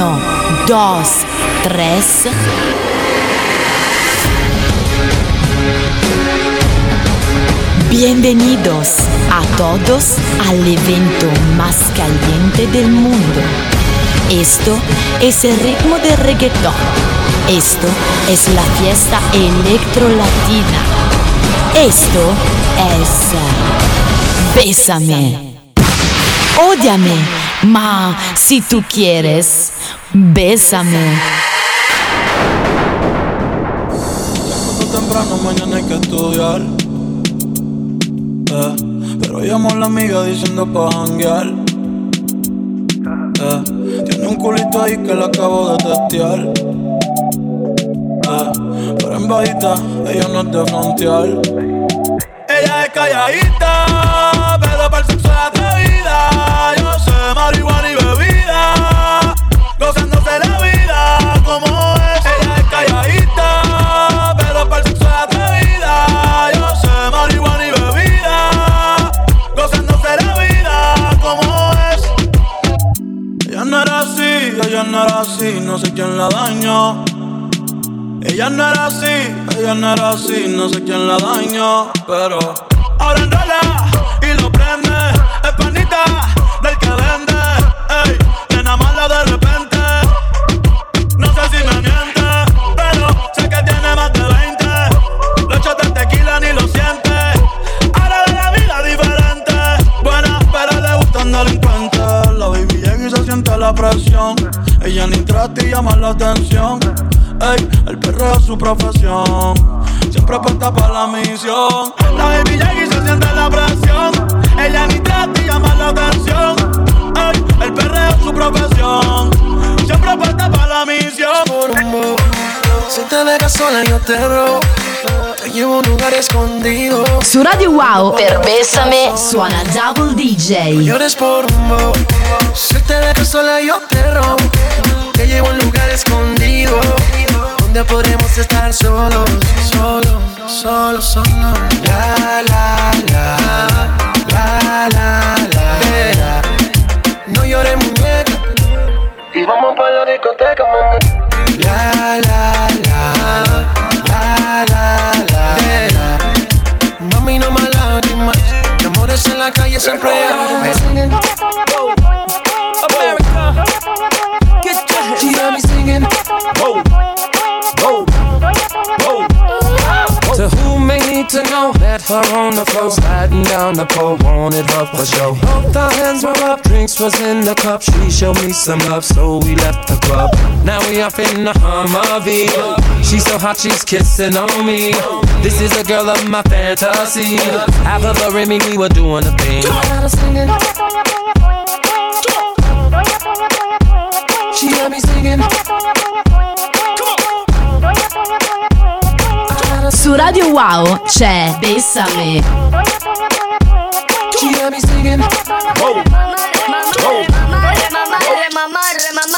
Uno, dos, tres. Bienvenidos a todos al evento más caliente del mundo. Esto es el ritmo de reggaetón. Esto es la fiesta electro latina. Esto es Bésame. Ódiame, ma si tú quieres, bésame. temprano, mañana hay que estudiar. Eh, pero llamo a la amiga diciendo pa' janguear. Eh, tiene un culito ahí que la acabo de testear. Eh, pero en bajita, ella no es de frontear. Ella es calladita, pero para el sexo es atrevida. Yo sé marihuana ella no era así, no sé quién la dañó. Ella no era así, ella no era así, no sé quién la dañó, pero ahora enrola y lo prende, es panita del que vende, ey, nena mala de repente, no sé si me miente, pero sé que tiene más de 20, los shots de tequila ni lo siente, ahora ve la vida diferente, buena pero le gustan delincuentes, la baby llega y se siente la presión, ella ni trata y llama la atención. Ey, el perro es su profesión. Siempre apunta para la misión. La baby llega y se siente la presión. Ella ni trata y llama la atención. Ey, el perro es su profesión. Siempre apunta para la misión. Si te dejas sola yo te robo A un lugar escondido. Su Radio Wow. Per Bésame suona Double DJ. Llores por rumbo Si te dejas sola yo te robo Te llevo a un lugar escondido Donde podremos estar solos Solos, solos, solos. La, la, la La, la, la No llores muñeca. Y vamos para la discoteca, mami en la calle siempre hay oh. America. Get your She got me singing To who may need to know that her on the floor sliding down the pole wanted her for show. Both our hands were up, drinks was in the cup. She showed me some love, so we left the club. Now we off in the Humvee. She's so hot, she's kissing on me. This is a girl of my fantasy. Half of her and me, we were doing a thing. She got me singing Su Radio Wow c'è Bésame. She got me singing Oh.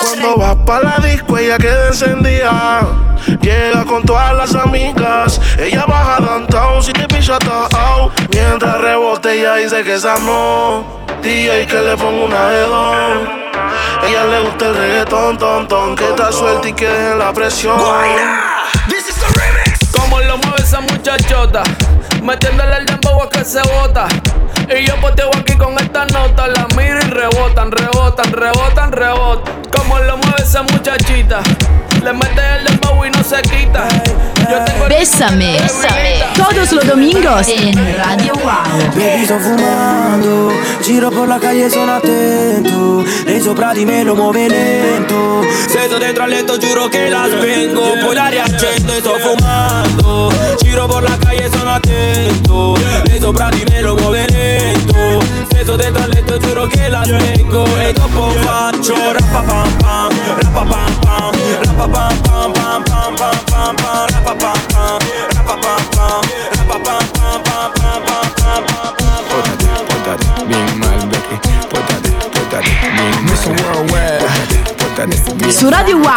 Cuando vas pa' la disco ella queda encendida Llega con todas las amigas. Ella baja downtown si te pisa atao Mientras rebote ella dice que esa no DJ que le pongo una dos. Ella le gusta el reggaetón, ton, ton Que está suelta y que deje la presión. Como lo mueve esa muchachota, metiéndole el dembow a que se bota. Y yo poteo aquí con esta nota, la miro y rebotan, rebotan, rebotan, rebotan. Como lo mueve esa muchachita, le mete el dembow y no se quita. Yo tengo el Bésame. Todos los domingos en Radio Wow. Baby sto fumando, giro por la calle sono attento Lei sopra di me lo muove lento. Se sto dentro al letto giuro che la spengo Poi la riaccendo e sto fumando. Giro por la calle sono attento Lei sopra di me lo muove lento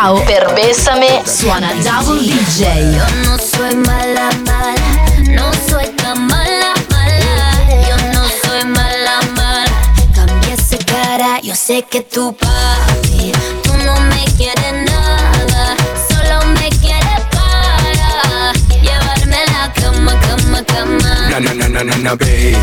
Wow per Bésame suona Double DJ. Yo no soy mala, mala, no soy tan mala, mala. Yo no soy mala, mala. Cambia esa cara, yo sé que tú no Na na na na na na, baby.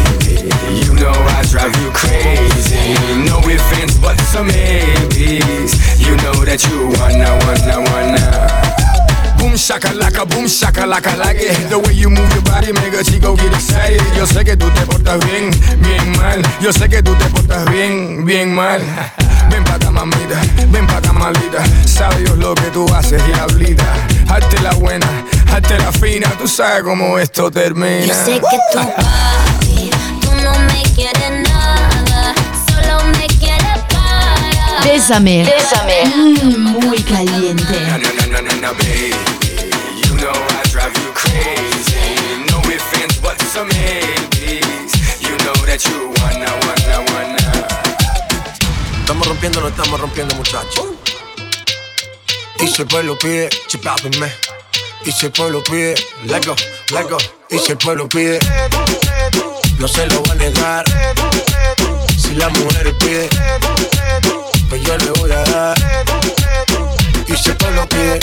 You know I drive you crazy. No ifs, but some maybes. You know that you wanna, wanna, wanna. Uh. Boom shakalaka, boom shakalaka like it. The way you move your body make a chico get excited. Yo sé que tú te portas bien, bien mal. Yo sé que tú te portas bien, bien mal. Ven pa' acá, mamita, ven pa' acá, malita. Sabe Dios lo que tú haces, diablita. Hazte la buena, hazte la fina. Tú sabes cómo esto termina. Yo sé que tú, papi, tú no me quieres nada, solo me quieres para. Bésame. Bésame. Mm, muy caliente. Na na na na na, baby. You know I drive you crazy. No some maybes. You know that you wanna, wanna. Estamos rompiendo, no estamos rompiendo, muchachos. Y si el pueblo pide, chipápenme. Y si el pueblo pide, let go, let go. Y si el pueblo pide, no se lo voy a negar. Si la mujer pide, pues yo le voy a dar. Y si el pueblo pide,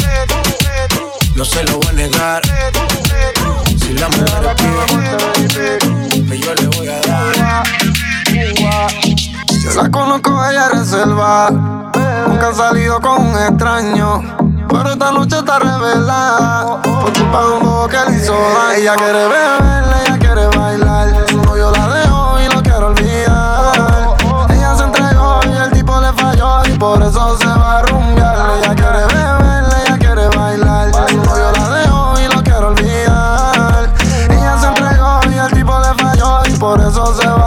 no se lo voy a negar. Si la mujer pide, pues yo le voy a dar. Yo la conozco, ella reserva. Nunca ha salido con un extraño. Pero esta noche está revelada. Por culpa un bobo que le hizo daño. Ella quiere beber, ella quiere bailar. Su novio la dejó y lo quiero olvidar. Ella se entregó y el tipo le falló. Y por eso se va a rumbear. Ella quiere beber, ella quiere bailar. Su novio la dejó y lo quiero olvidar. Ella se entregó y el tipo le falló. Y por eso se va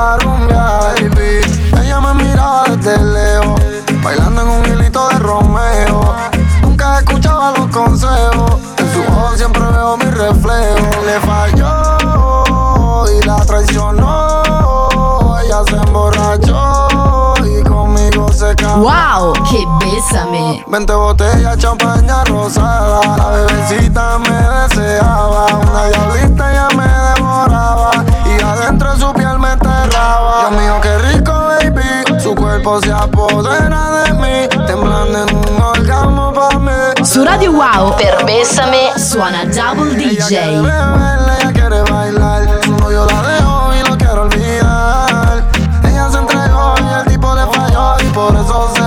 bésame! 20 botellas, champaña rosada. La bebecita me deseaba. Una diablita ya me devoraba. Y adentro de su piel me enterraba. Dios mío, qué rico, baby. Su cuerpo se apodera de mí. Temblando en un orgasmo pa' mí. Su Radio Wow per Bésame suona Double Ella quiere DJ. beber, ella quiere bailar. Su novio la dejó y lo quiero olvidar. Ella se entregó y el tipo le falló y por eso se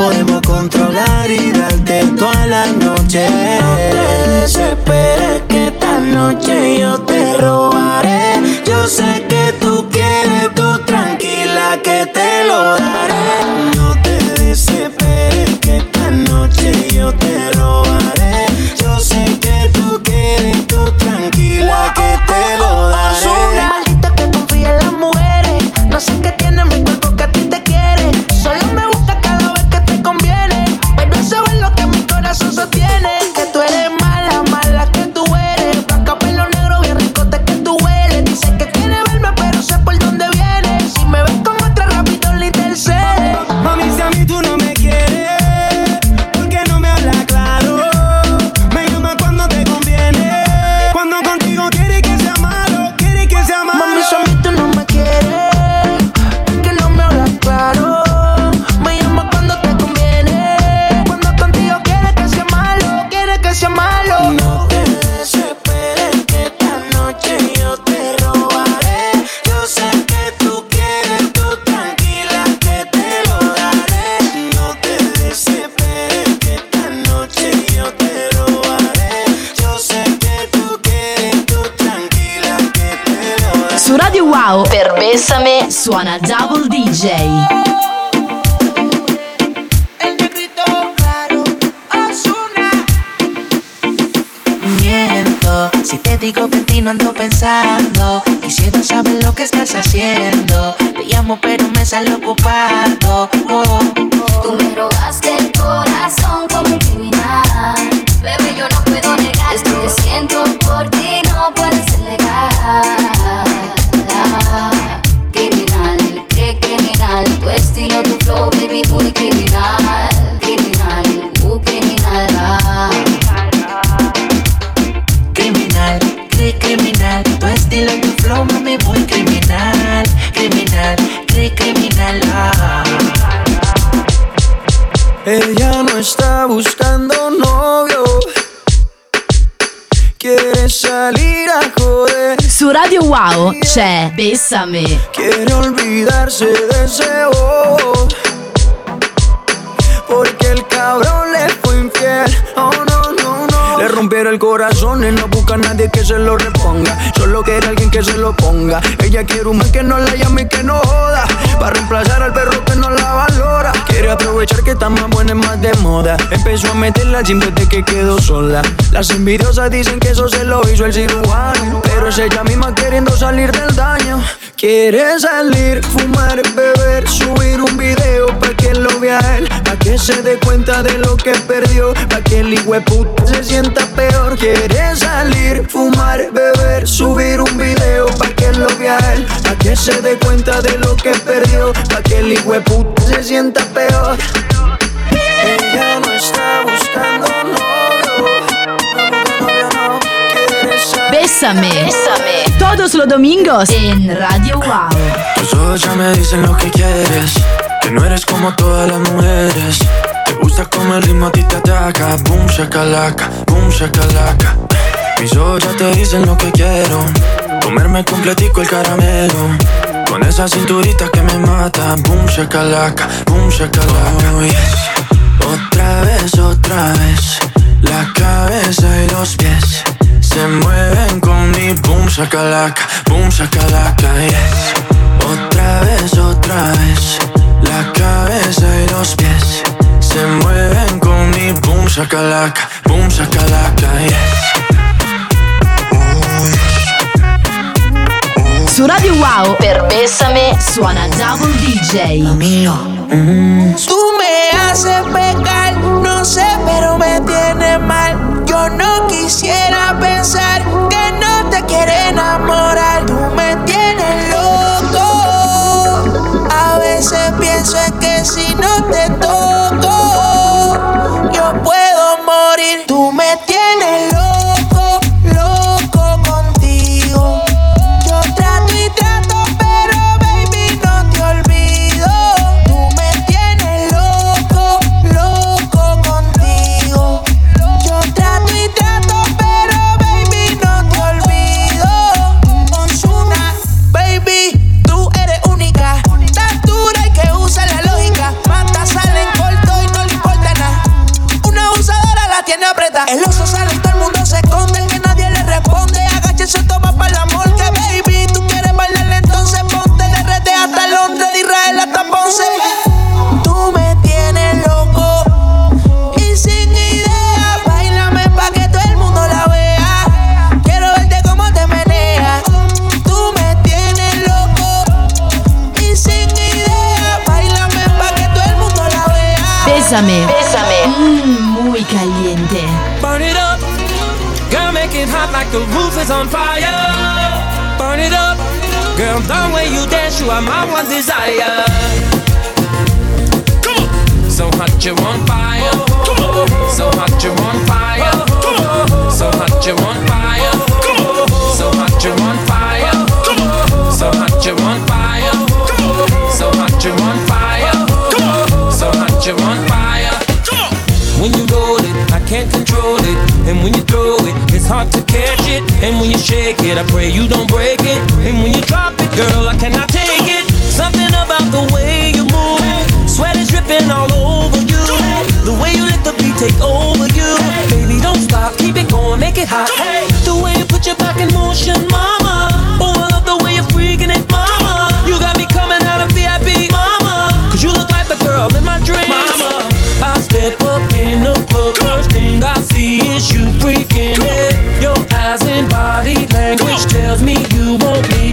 podemos controlar y darte toda la noche. No te desesperes que esta noche yo te robaré. Yo sé que tú quieres, tú tranquila que te lo daré. No te suona Double DJ. Si te digo que en ti no ando pensando Quisiera saber lo que estás haciendo Te llamo pero me sale ocupado oh. Tú me robaste el corazón como un criminal. Bebé, yo no puedo negar esto que siento por ti, no puede ser legal. criminal, criminal, criminal. Criminal, criminal, tu estilo y tu flow, mami, muy criminal, criminal, criminal. Ella no está buscando novio. Quiere salir a joder. Su Radio Wow c'è Bessame. Quiere olvidarse de ese bobo. Cabrón le fue infiel. Oh rompieron el corazón y no busca a nadie que se lo reponga. Solo quiere alguien que se lo ponga. Ella quiere un man que no la llame y que no joda. Para reemplazar al perro que no la valora. Quiere aprovechar que está más buena y más de moda. Empezó a meterla sin de que quedó sola. Las envidiosas dicen que eso se lo hizo el cirujano. Pero es ella misma queriendo salir del daño. Quiere salir, fumar, beber, subir un video pa' que lo vea él, pa' que se dé cuenta de lo que perdió, pa' que el puta se sienta peor. Quiere salir, fumar, beber, subir un video pa' que lo vea él, pa' que se dé cuenta de lo que perdió, pa' que el puta se sienta peor. Ella no está buscando salir. Bésame. Todos los domingos en Radio Wow. Tus ojos ya me dicen lo que quieres. Que no eres como todas las mujeres. Te gusta como el ritmo a ti te ataca. Boom, shakalaka, boom, shakalaka. Mis ojos ya te dicen lo que quiero. Comerme completico el caramelo. Con esa cinturita que me mata. Boom, shakalaka, boom, shakalaka. Oh, yes. Otra vez, otra vez. La cabeza y los pies. Se mueven con mi boom shakalaka, boom shakalaka, yes. Otra vez, otra vez, la cabeza y los pies se mueven con mi boom shakalaka, boom shakalaka, yes. Su Radio Wow per Bessame suona Double DJ. Tú me haces pecar, no sé, pero me tiene mal. Yo no quisiera pensar que no te quiere enamorar. Tú me tienes loco. A veces pienso en que si no te toco, Bésame. Bésame. Mm, muy caliente. Burn it up. Girl, make it hot like the roof is on fire. Burn it up. Girl, the way you dance, you are my one desire. So hot you're on fire. So hot you're on fire. So hot you're on fire. Hard to catch it. And when you shake it, I pray you don't break it. And when you drop it, girl, I cannot take it. Something about the way you move. Sweat is dripping all over you. The way you let the beat take over you. Baby, don't stop, keep it going, make it hot. The way you put your back in motion, mama. Oh, I love the way you're freaking it, mama. You got me coming out of VIP, mama. Cause you look like the girl in my dreams, mama. I step up in the club, first thing I see is you freaking it.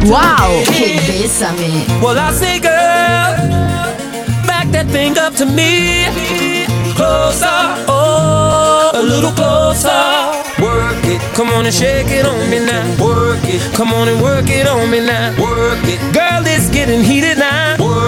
Wow, che it. bésame. Well, I say, girl, back that thing up to me. Closer, oh, a little closer. Work it, come on and shake it on me now. Work it, come on and work it on me now. Work it, girl, it's getting heated now. Work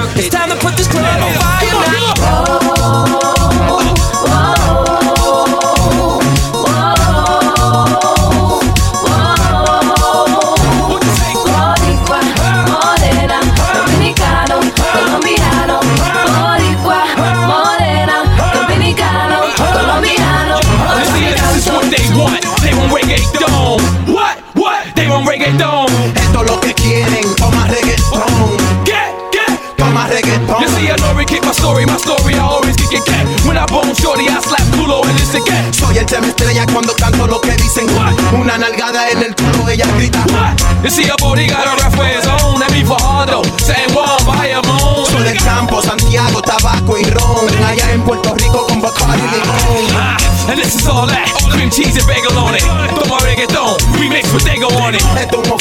cheese and bagel on it. Toma reggaeton. Remix with Dago on it.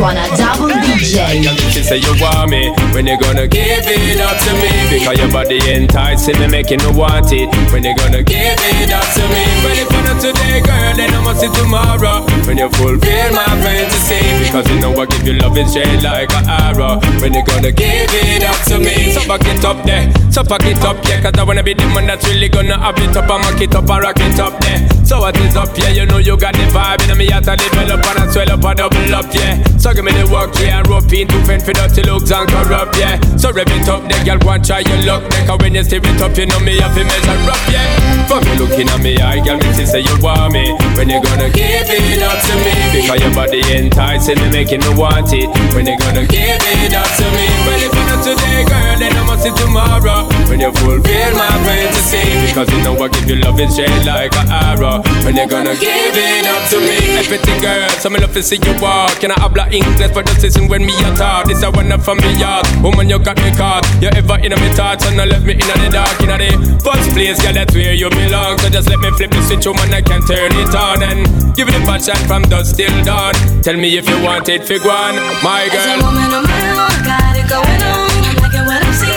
Bessame suona Double DJ. Say you want me when you gonna give it up to me because your body enticing me, making me want it. When you gonna give it up to me? Well, if not today, girl, then I must see tomorrow. When you fulfill my fantasy because you know I give you love straight like an arrow. When you gonna give it up to me? So back it up there, so pack it up yeah, cause I wanna be the man that's really gonna have it up and mock it up and rock it up there. So what is up, yeah? You know you got the vibe, and to develop and I swell up and double up, yeah. So give me the work, yeah, and rope in to fend for dirty looks and corrupt, yeah. So rev it up, there, girl, and try your luck, there, cause when you step it up, you know me have to measure up, yeah. For me looking at me I girl, me see say you want me. When you gonna give it up to me? Because your body enticing me, making me want it. When you gonna give it up to me? Well, if not today, girl, then I see tomorrow. When you fulfill my fantasy, because you know I give you love is straight like an arrow. When you gonna give it up to me? Everything, girl, so me love to see you walk. Can I habla English for the season when me a talk? This a one up from me yard. Woman, you got me caught. You ever in a me thoughts and I left me in the dark in the first place, girl, that's where you belong. So just let me flip the switch, woman, I can turn it on and give it a passion from dusk till dawn. Tell me if you want it, fig one, my As a girl. woman, I'm real, got it going on. I'm liking what I'm seeing.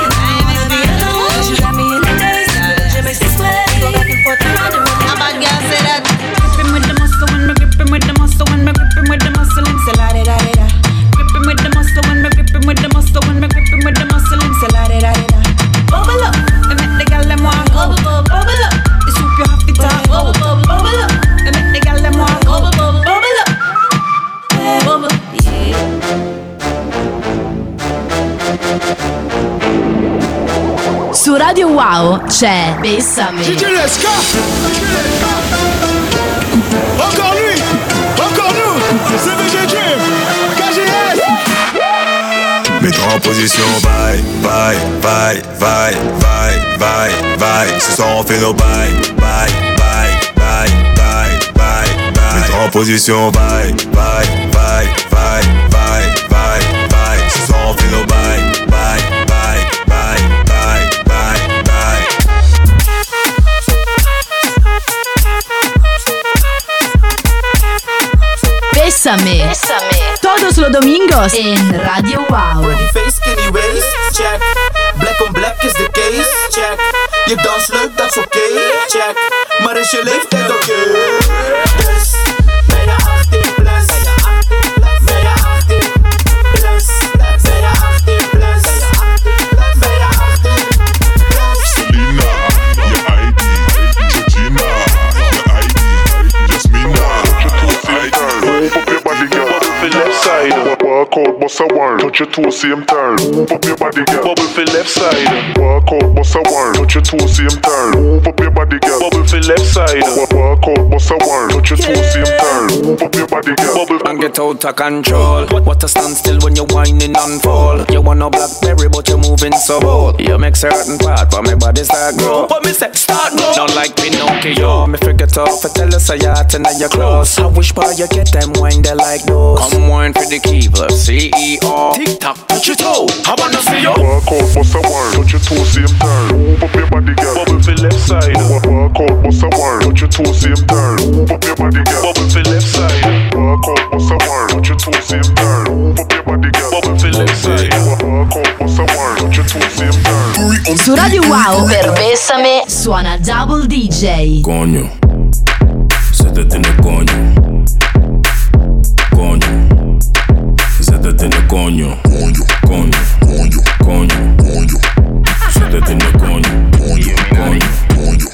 Su Radio Wow c'è Bessame. Encore lui Encore nous C'est KGS Mets-toi en position, bye, bye, bye, bye, bye, bye, bye. Ce soir on fait nos bye, bye, bye, bye, bye, bye, bye. Mets-toi en position, bye, bye, Bésame. Todos los domingos en Radio Wow. Pretty face, skinny waist, check. Black on black is the case, check. Je dans leuk, is oké, check. Maar is je leeftijd oké? Dus bust a word. Touch your toe same turn. Move up your body, girl. Bubble for left side. Walk out, bust a word. Touch your toe same turn. Move up your body, girl. Bubble for left side. Walk out, bust a word. Touch your toe same turn. Move up your body, girl. Bubble and get out of control. What, what a standstill when you're whining and fall. You want no blackberry, but you're moving so bold. You make certain part, but my body start grow. But me say start grow. Not like Pinocchio. Me forget off, I tell us I yacht and your clothes. I wish by you get them wine they like those. Come wine for the keeper, CEO. Tick tock, touch your toe. I wanna see you. Walk out, bust a word. Touch your toe same turn. Move up your body, girl. Bubble for left side. Walk out, bust a word. Touch your toe same turn. Move up your body, girl. Bubble for left side. Walk out, bust a word. Touch your toe same turn. Move up your body, girl. Bubble for left side. Walk out, bust a word. Touch your toe same turn. Su Radio Wow per Bésame suona Double DJ. Coño, se te tiene. Coño, te tiene coño. Coño, coño, coño, coño. Se te tiene coño. Coño,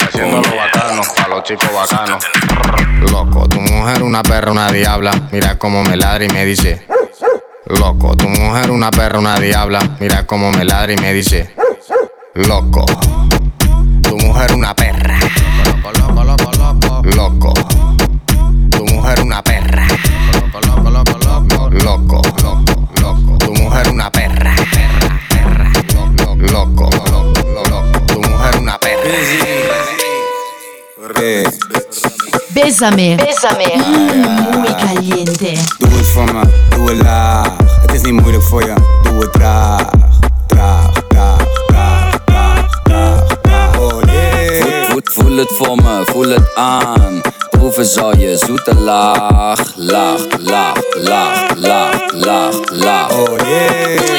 Haciendo lo bacano, a los chicos bacanos. Loco, tu mujer una perra, una diabla. Mira cómo me ladra y me dice. Loco, tu mujer una perra, una diabla. Mira cómo me ladra y me dice. Loco, tu mujer una perra. Bésame. Bésame. Mm, muy caliente. Doe het voor me, doe het laag. Het is niet moeilijk voor je, doe het traag. Traag, traag, traag, traag, traag, traag. Oh. Voel, voel, voel het voor me, voel het aan. Proeven zal je zoete laag, laag, laag, laag, laag, laag, laag. Oh.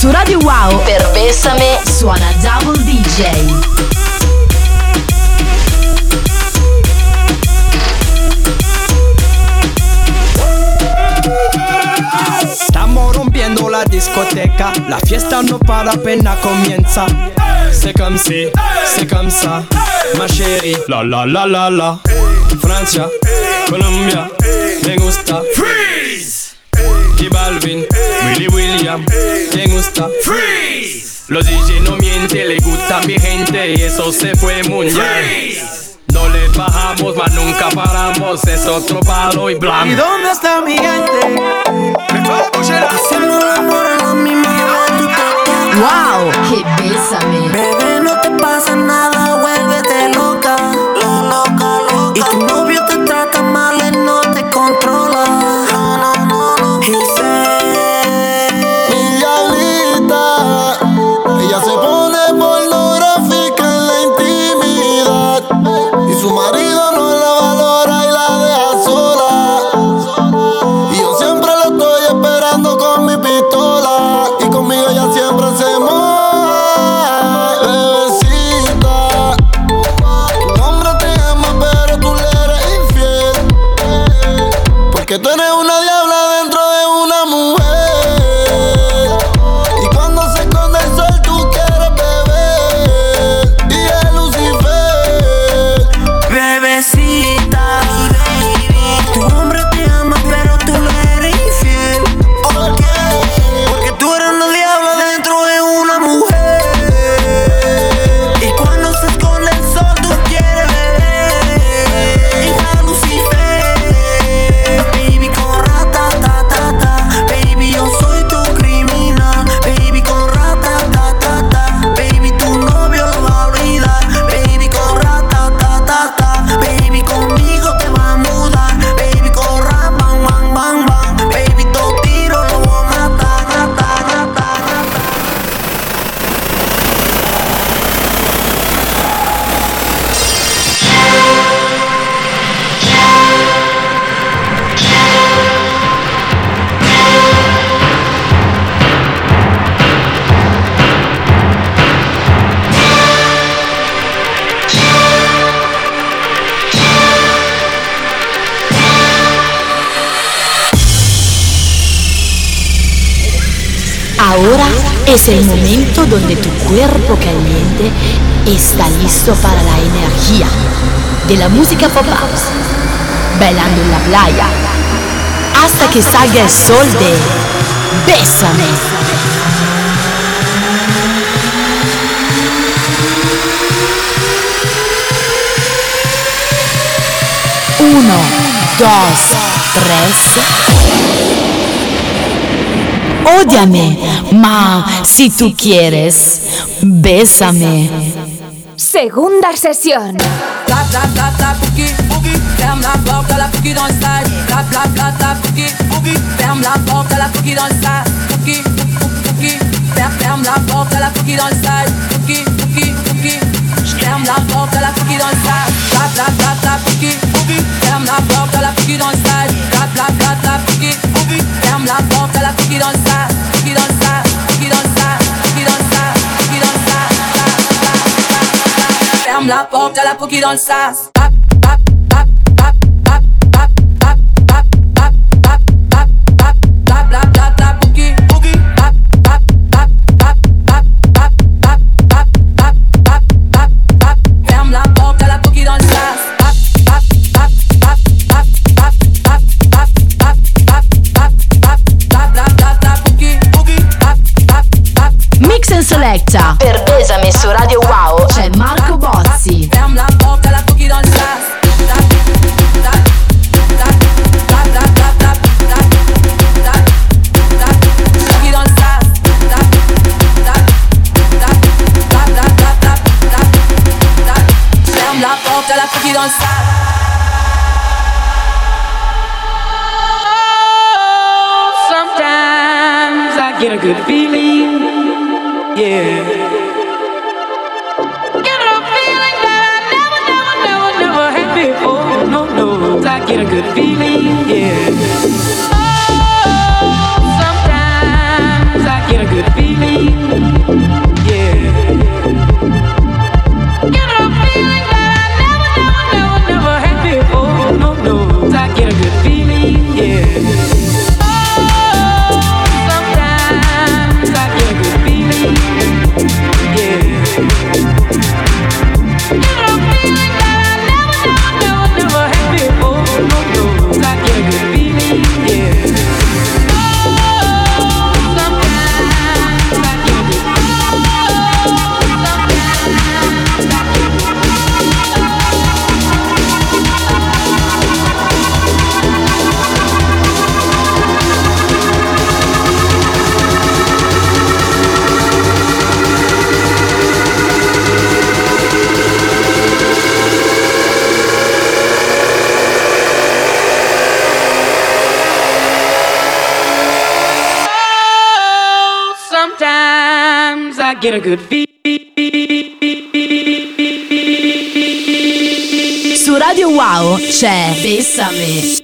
Su Radio Wow per Bésame suona Double DJ. Estamos rompiendo la discoteca, la fiesta no para apenas comienza. C'est comme si, c'est comme ça, ma chérie. La la la la la. Francia, Colombia, me gusta. Freeze. Y Balvin, Willy William, me gusta. Freeze. Los DJ no mienten, le gusta a mi gente y eso se fue mundial. No le bajamos, mas nunca paramos, es otro palo y ¿Y blanco. dónde está mi gente? Haciendo el amor en la te Wow, que bésame. Bebé, no te pasa nada, Ahora es el momento donde tu cuerpo caliente está listo para la energía de la música pop house, bailando en la playa, hasta que salga el sol de Bésame. Uno, dos, tres. Ódiame, ma si tú quieres, bésame. Segunda sesión. Bla bla bla bla boogie boogie. Ferme la porte à la boogie dans le stade Bla bla bla bla boogie boogie. Ferme la porte à la boogie dans le stade Boogie boogie Ferme ferme la porte à la boogie dans le stade Boogie boogie boogie ferme la porte, t'as la cookie dans le sac. Clap, clap, clap, la cookie. Ferme la porte, t'as la cookie dans le sac. Clap, clap, clap, la cookie. Ferme la porte, t'as la cookie dans le sac. Dans le dans le dans le. Ferme la porte, t'as la cookie dans le sac. Get a good feeling. Su Radio Wow c'è Bessame.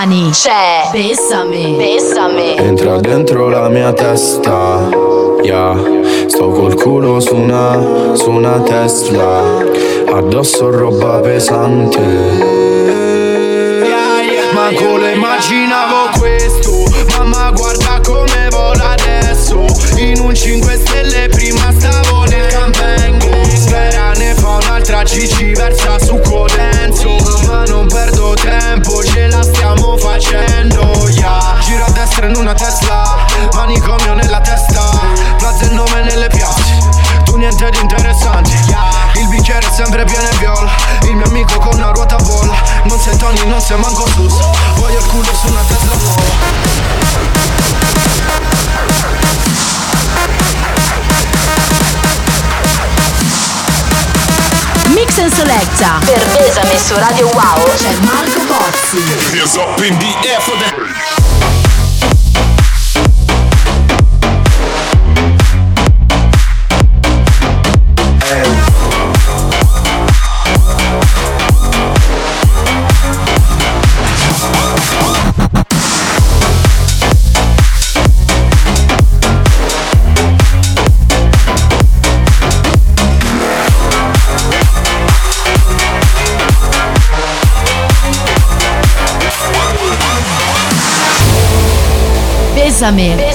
Mani. C'è Bessame. Bessame. Entra dentro la mia testa, yeah. Sto col culo su una, su una Tesla, addosso roba pesante. Ma con immaginavo sempre viene e Il mio amico con una ruota vola. Non sei Tony, non sei manco sus. Voglio il culo su una Tesla nuova. Mix and Selecta. Per Pesame su Radio Wow. C'è Marco Pozzi. Here's up in the air for the Bésame.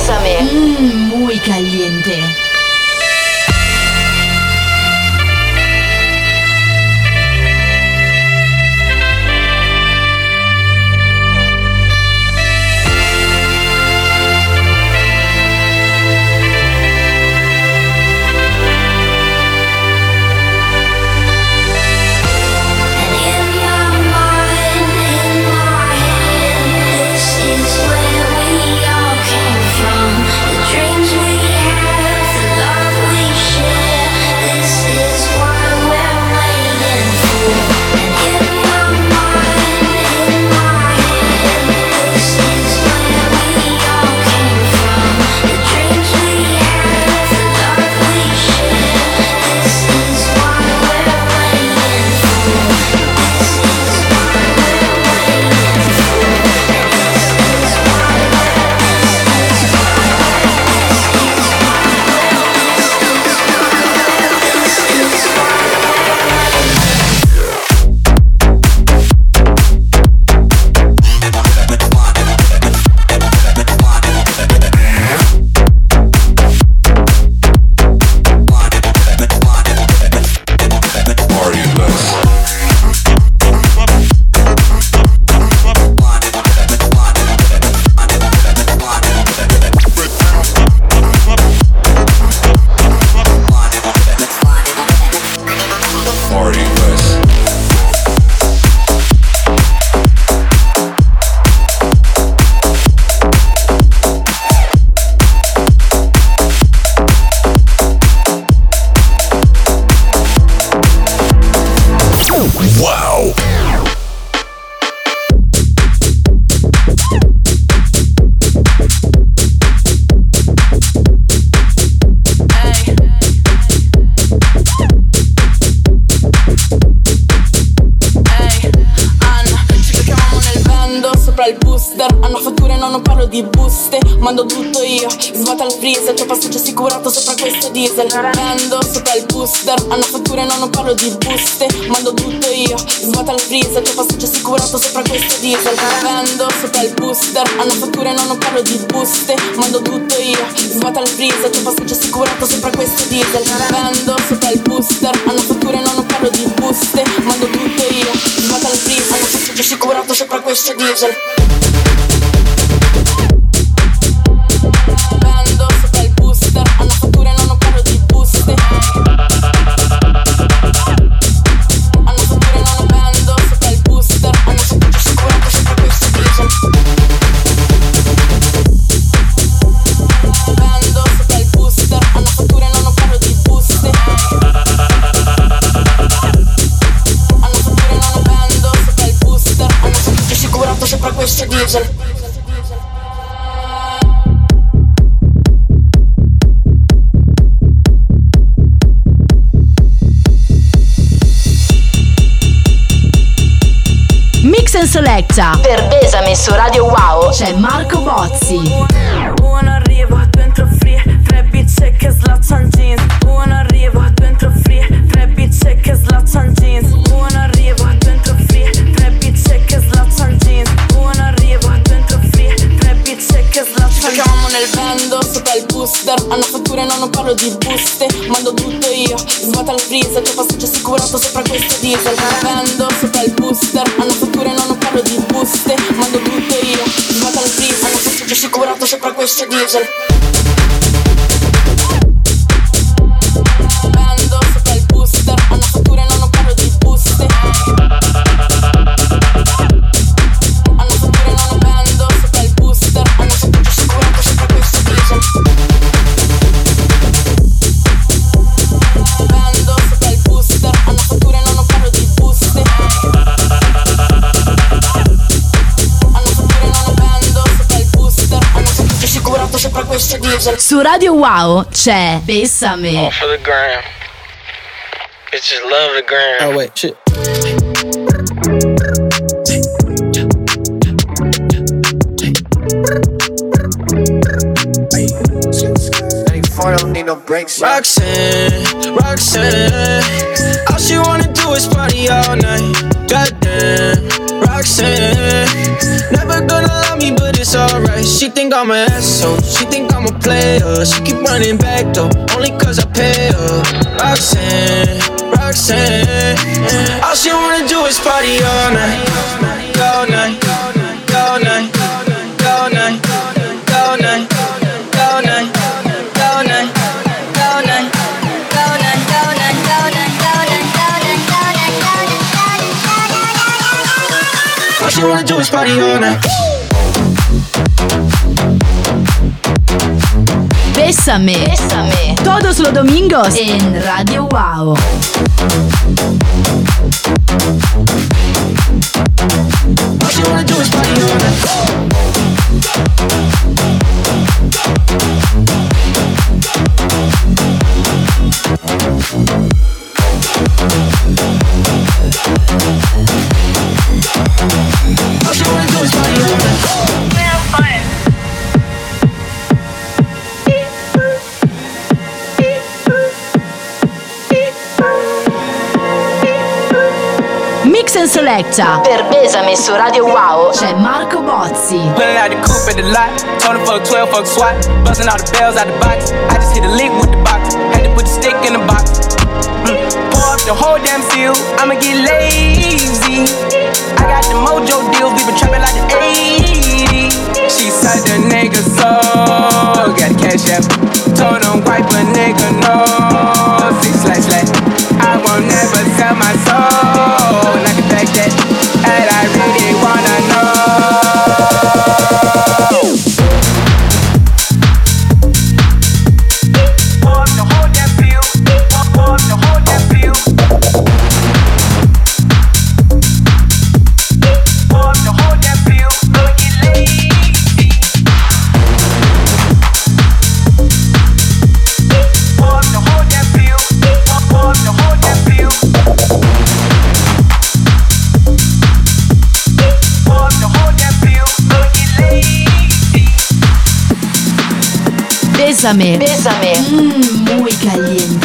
Diesel Prendo sopra il booster, hanno fatture no non parlo di buste. Mando tutto io, svuota il freezer, tuo passaggio assicurato sopra questo diesel. Prendo sopra il booster, hanno fatture no non parlo di buste. Mando tutto io, svuota il freezer, tuo passaggio assicurato sopra questo diesel. Prendo sopra il booster, hanno fatture no non parlo di buste. Mando tutto io, svuota il freezer, hanno passaggio assicurato sopra questo diesel Selecta. Per Besame su Radio Wow c'è Marco Bozzi. Uno arrivo, dentro free, tre bicce che slaccian che. Chiamamo nel vendo, sopra il booster. Hanno fatture, no, non parlo di buste. Mando tutto io, svuota il freezer. Tuo passaggio assicurato sopra questo diesel. Vendo sopra il booster. Hanno fatture, no, non parlo di buste Mando tutto io, svuota il freezer Hanno passaggio assicurato sopra questo diesel Su Radio Wow c'è Bessame. Oh, for the gram. Bitches love the gram. Oh, wait, shit. don't need no breaks. Roxanne, Roxanne, all she wanna do is party all night. it's alright. She think I'm an asshole. She think I'm a player. She keep running back though, only cause I pay her. Roxanne, Roxanne. All she wanna do is party all night, all night, all night, all night, all night. All she wanna do is party all night. Bésame. Bésame. Todos los domingos en Radio Wow. Selecta. Per Bésame su Radio Wow c'è Marco Bozzi. Pulling out the coupe at the lot. Told him fuck 12, fuck SWAT. Busting all the bells out the box. I just hit a lick with the box. Had to put the stick in the box. Mm. Pour up the whole damn seal. I'ma get lazy. I got the mojo deals. We been trapping like the 80s. She said the nigga so. Got cash app. Told him wipe a nigga no. Bésame. Bésame. Mm, muy caliente.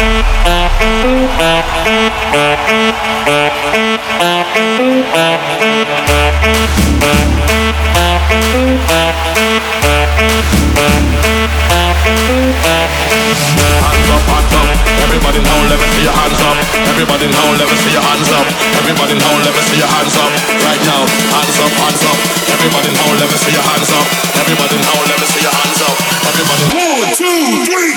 Everybody now, let me see your hands up. Everybody knows your hands up, everybody know, let us see your hands up. Right now, hands up, hands up, everybody know, let me see your hands up. Everybody now, let me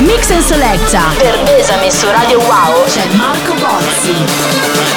Mix and Selecta. Per Besame su Radio Wow c'è Marco Bozzi.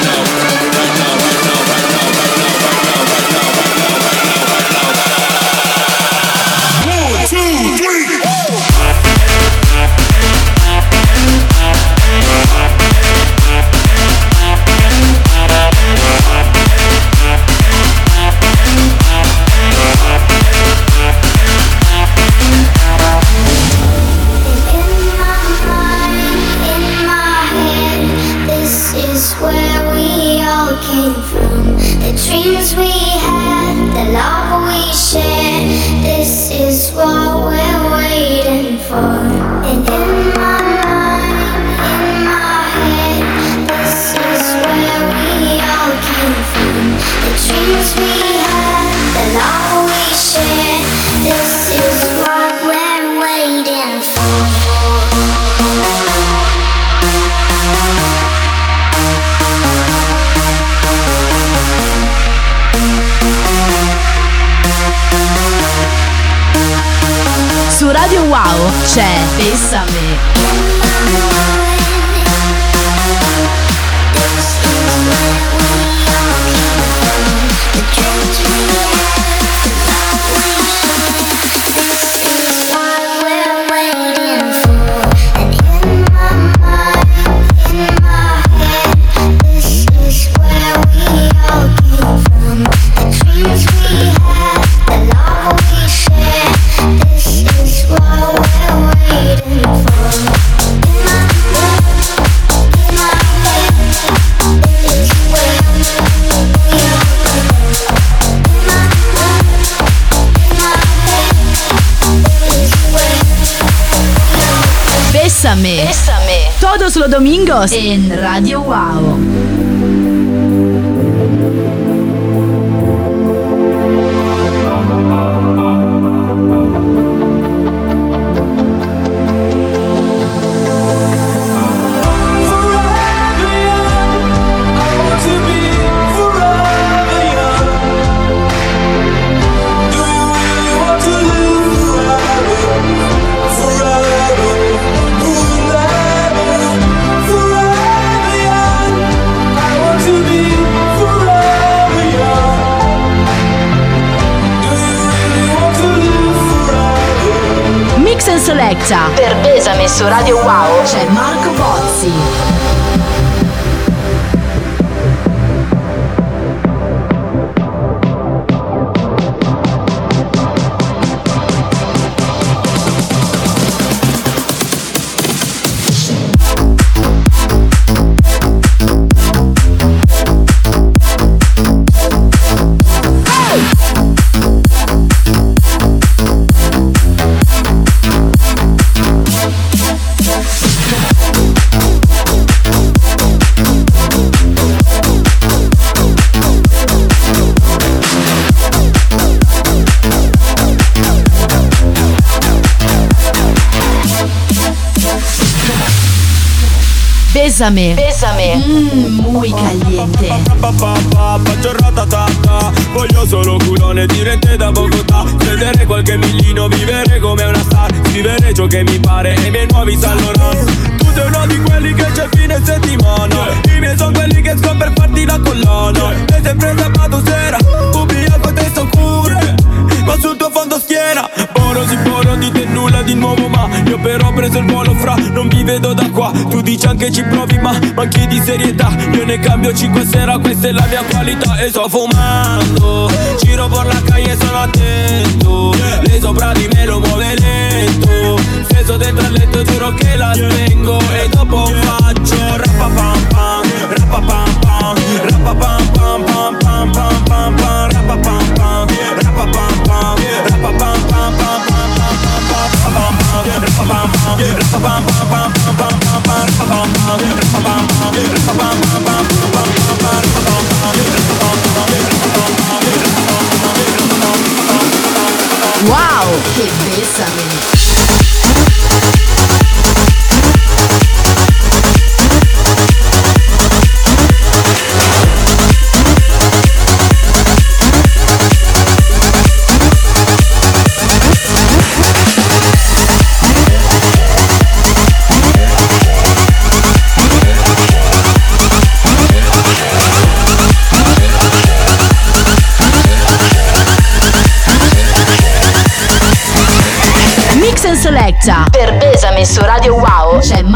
Domingos en Radio Wow. Bésame. Bésame. Mmm, muy caliente. Voglio solo culone diretti da Bogotà. Vedere qualche millino, vivere come una star. Scrivere ciò che mi pare e i miei nuovi San Tu sei uno di quelli che c'è fine settimana. I miei sono quelli che escono per farti la collana. E sempre sabato sera Ubriaco te sto cure. Ma sul tuo Oro si buono di te nulla di nuovo ma Io però ho preso il volo fra Non vi vedo da qua. Tu dici anche ci provi ma manchi di serietà. Io ne cambio 5 sera Questa è la mia qualità. E sto fumando Giro per la calle sono attento. Lei sopra di me lo muove lento. Steso dentro al letto giuro che la spengo E dopo faccio Rappapam pam pam Rappapam pam pam pam pam pam pam Rappapam pam Rappapam pam Rappapam pam pam Uau, que pensamento! J'aime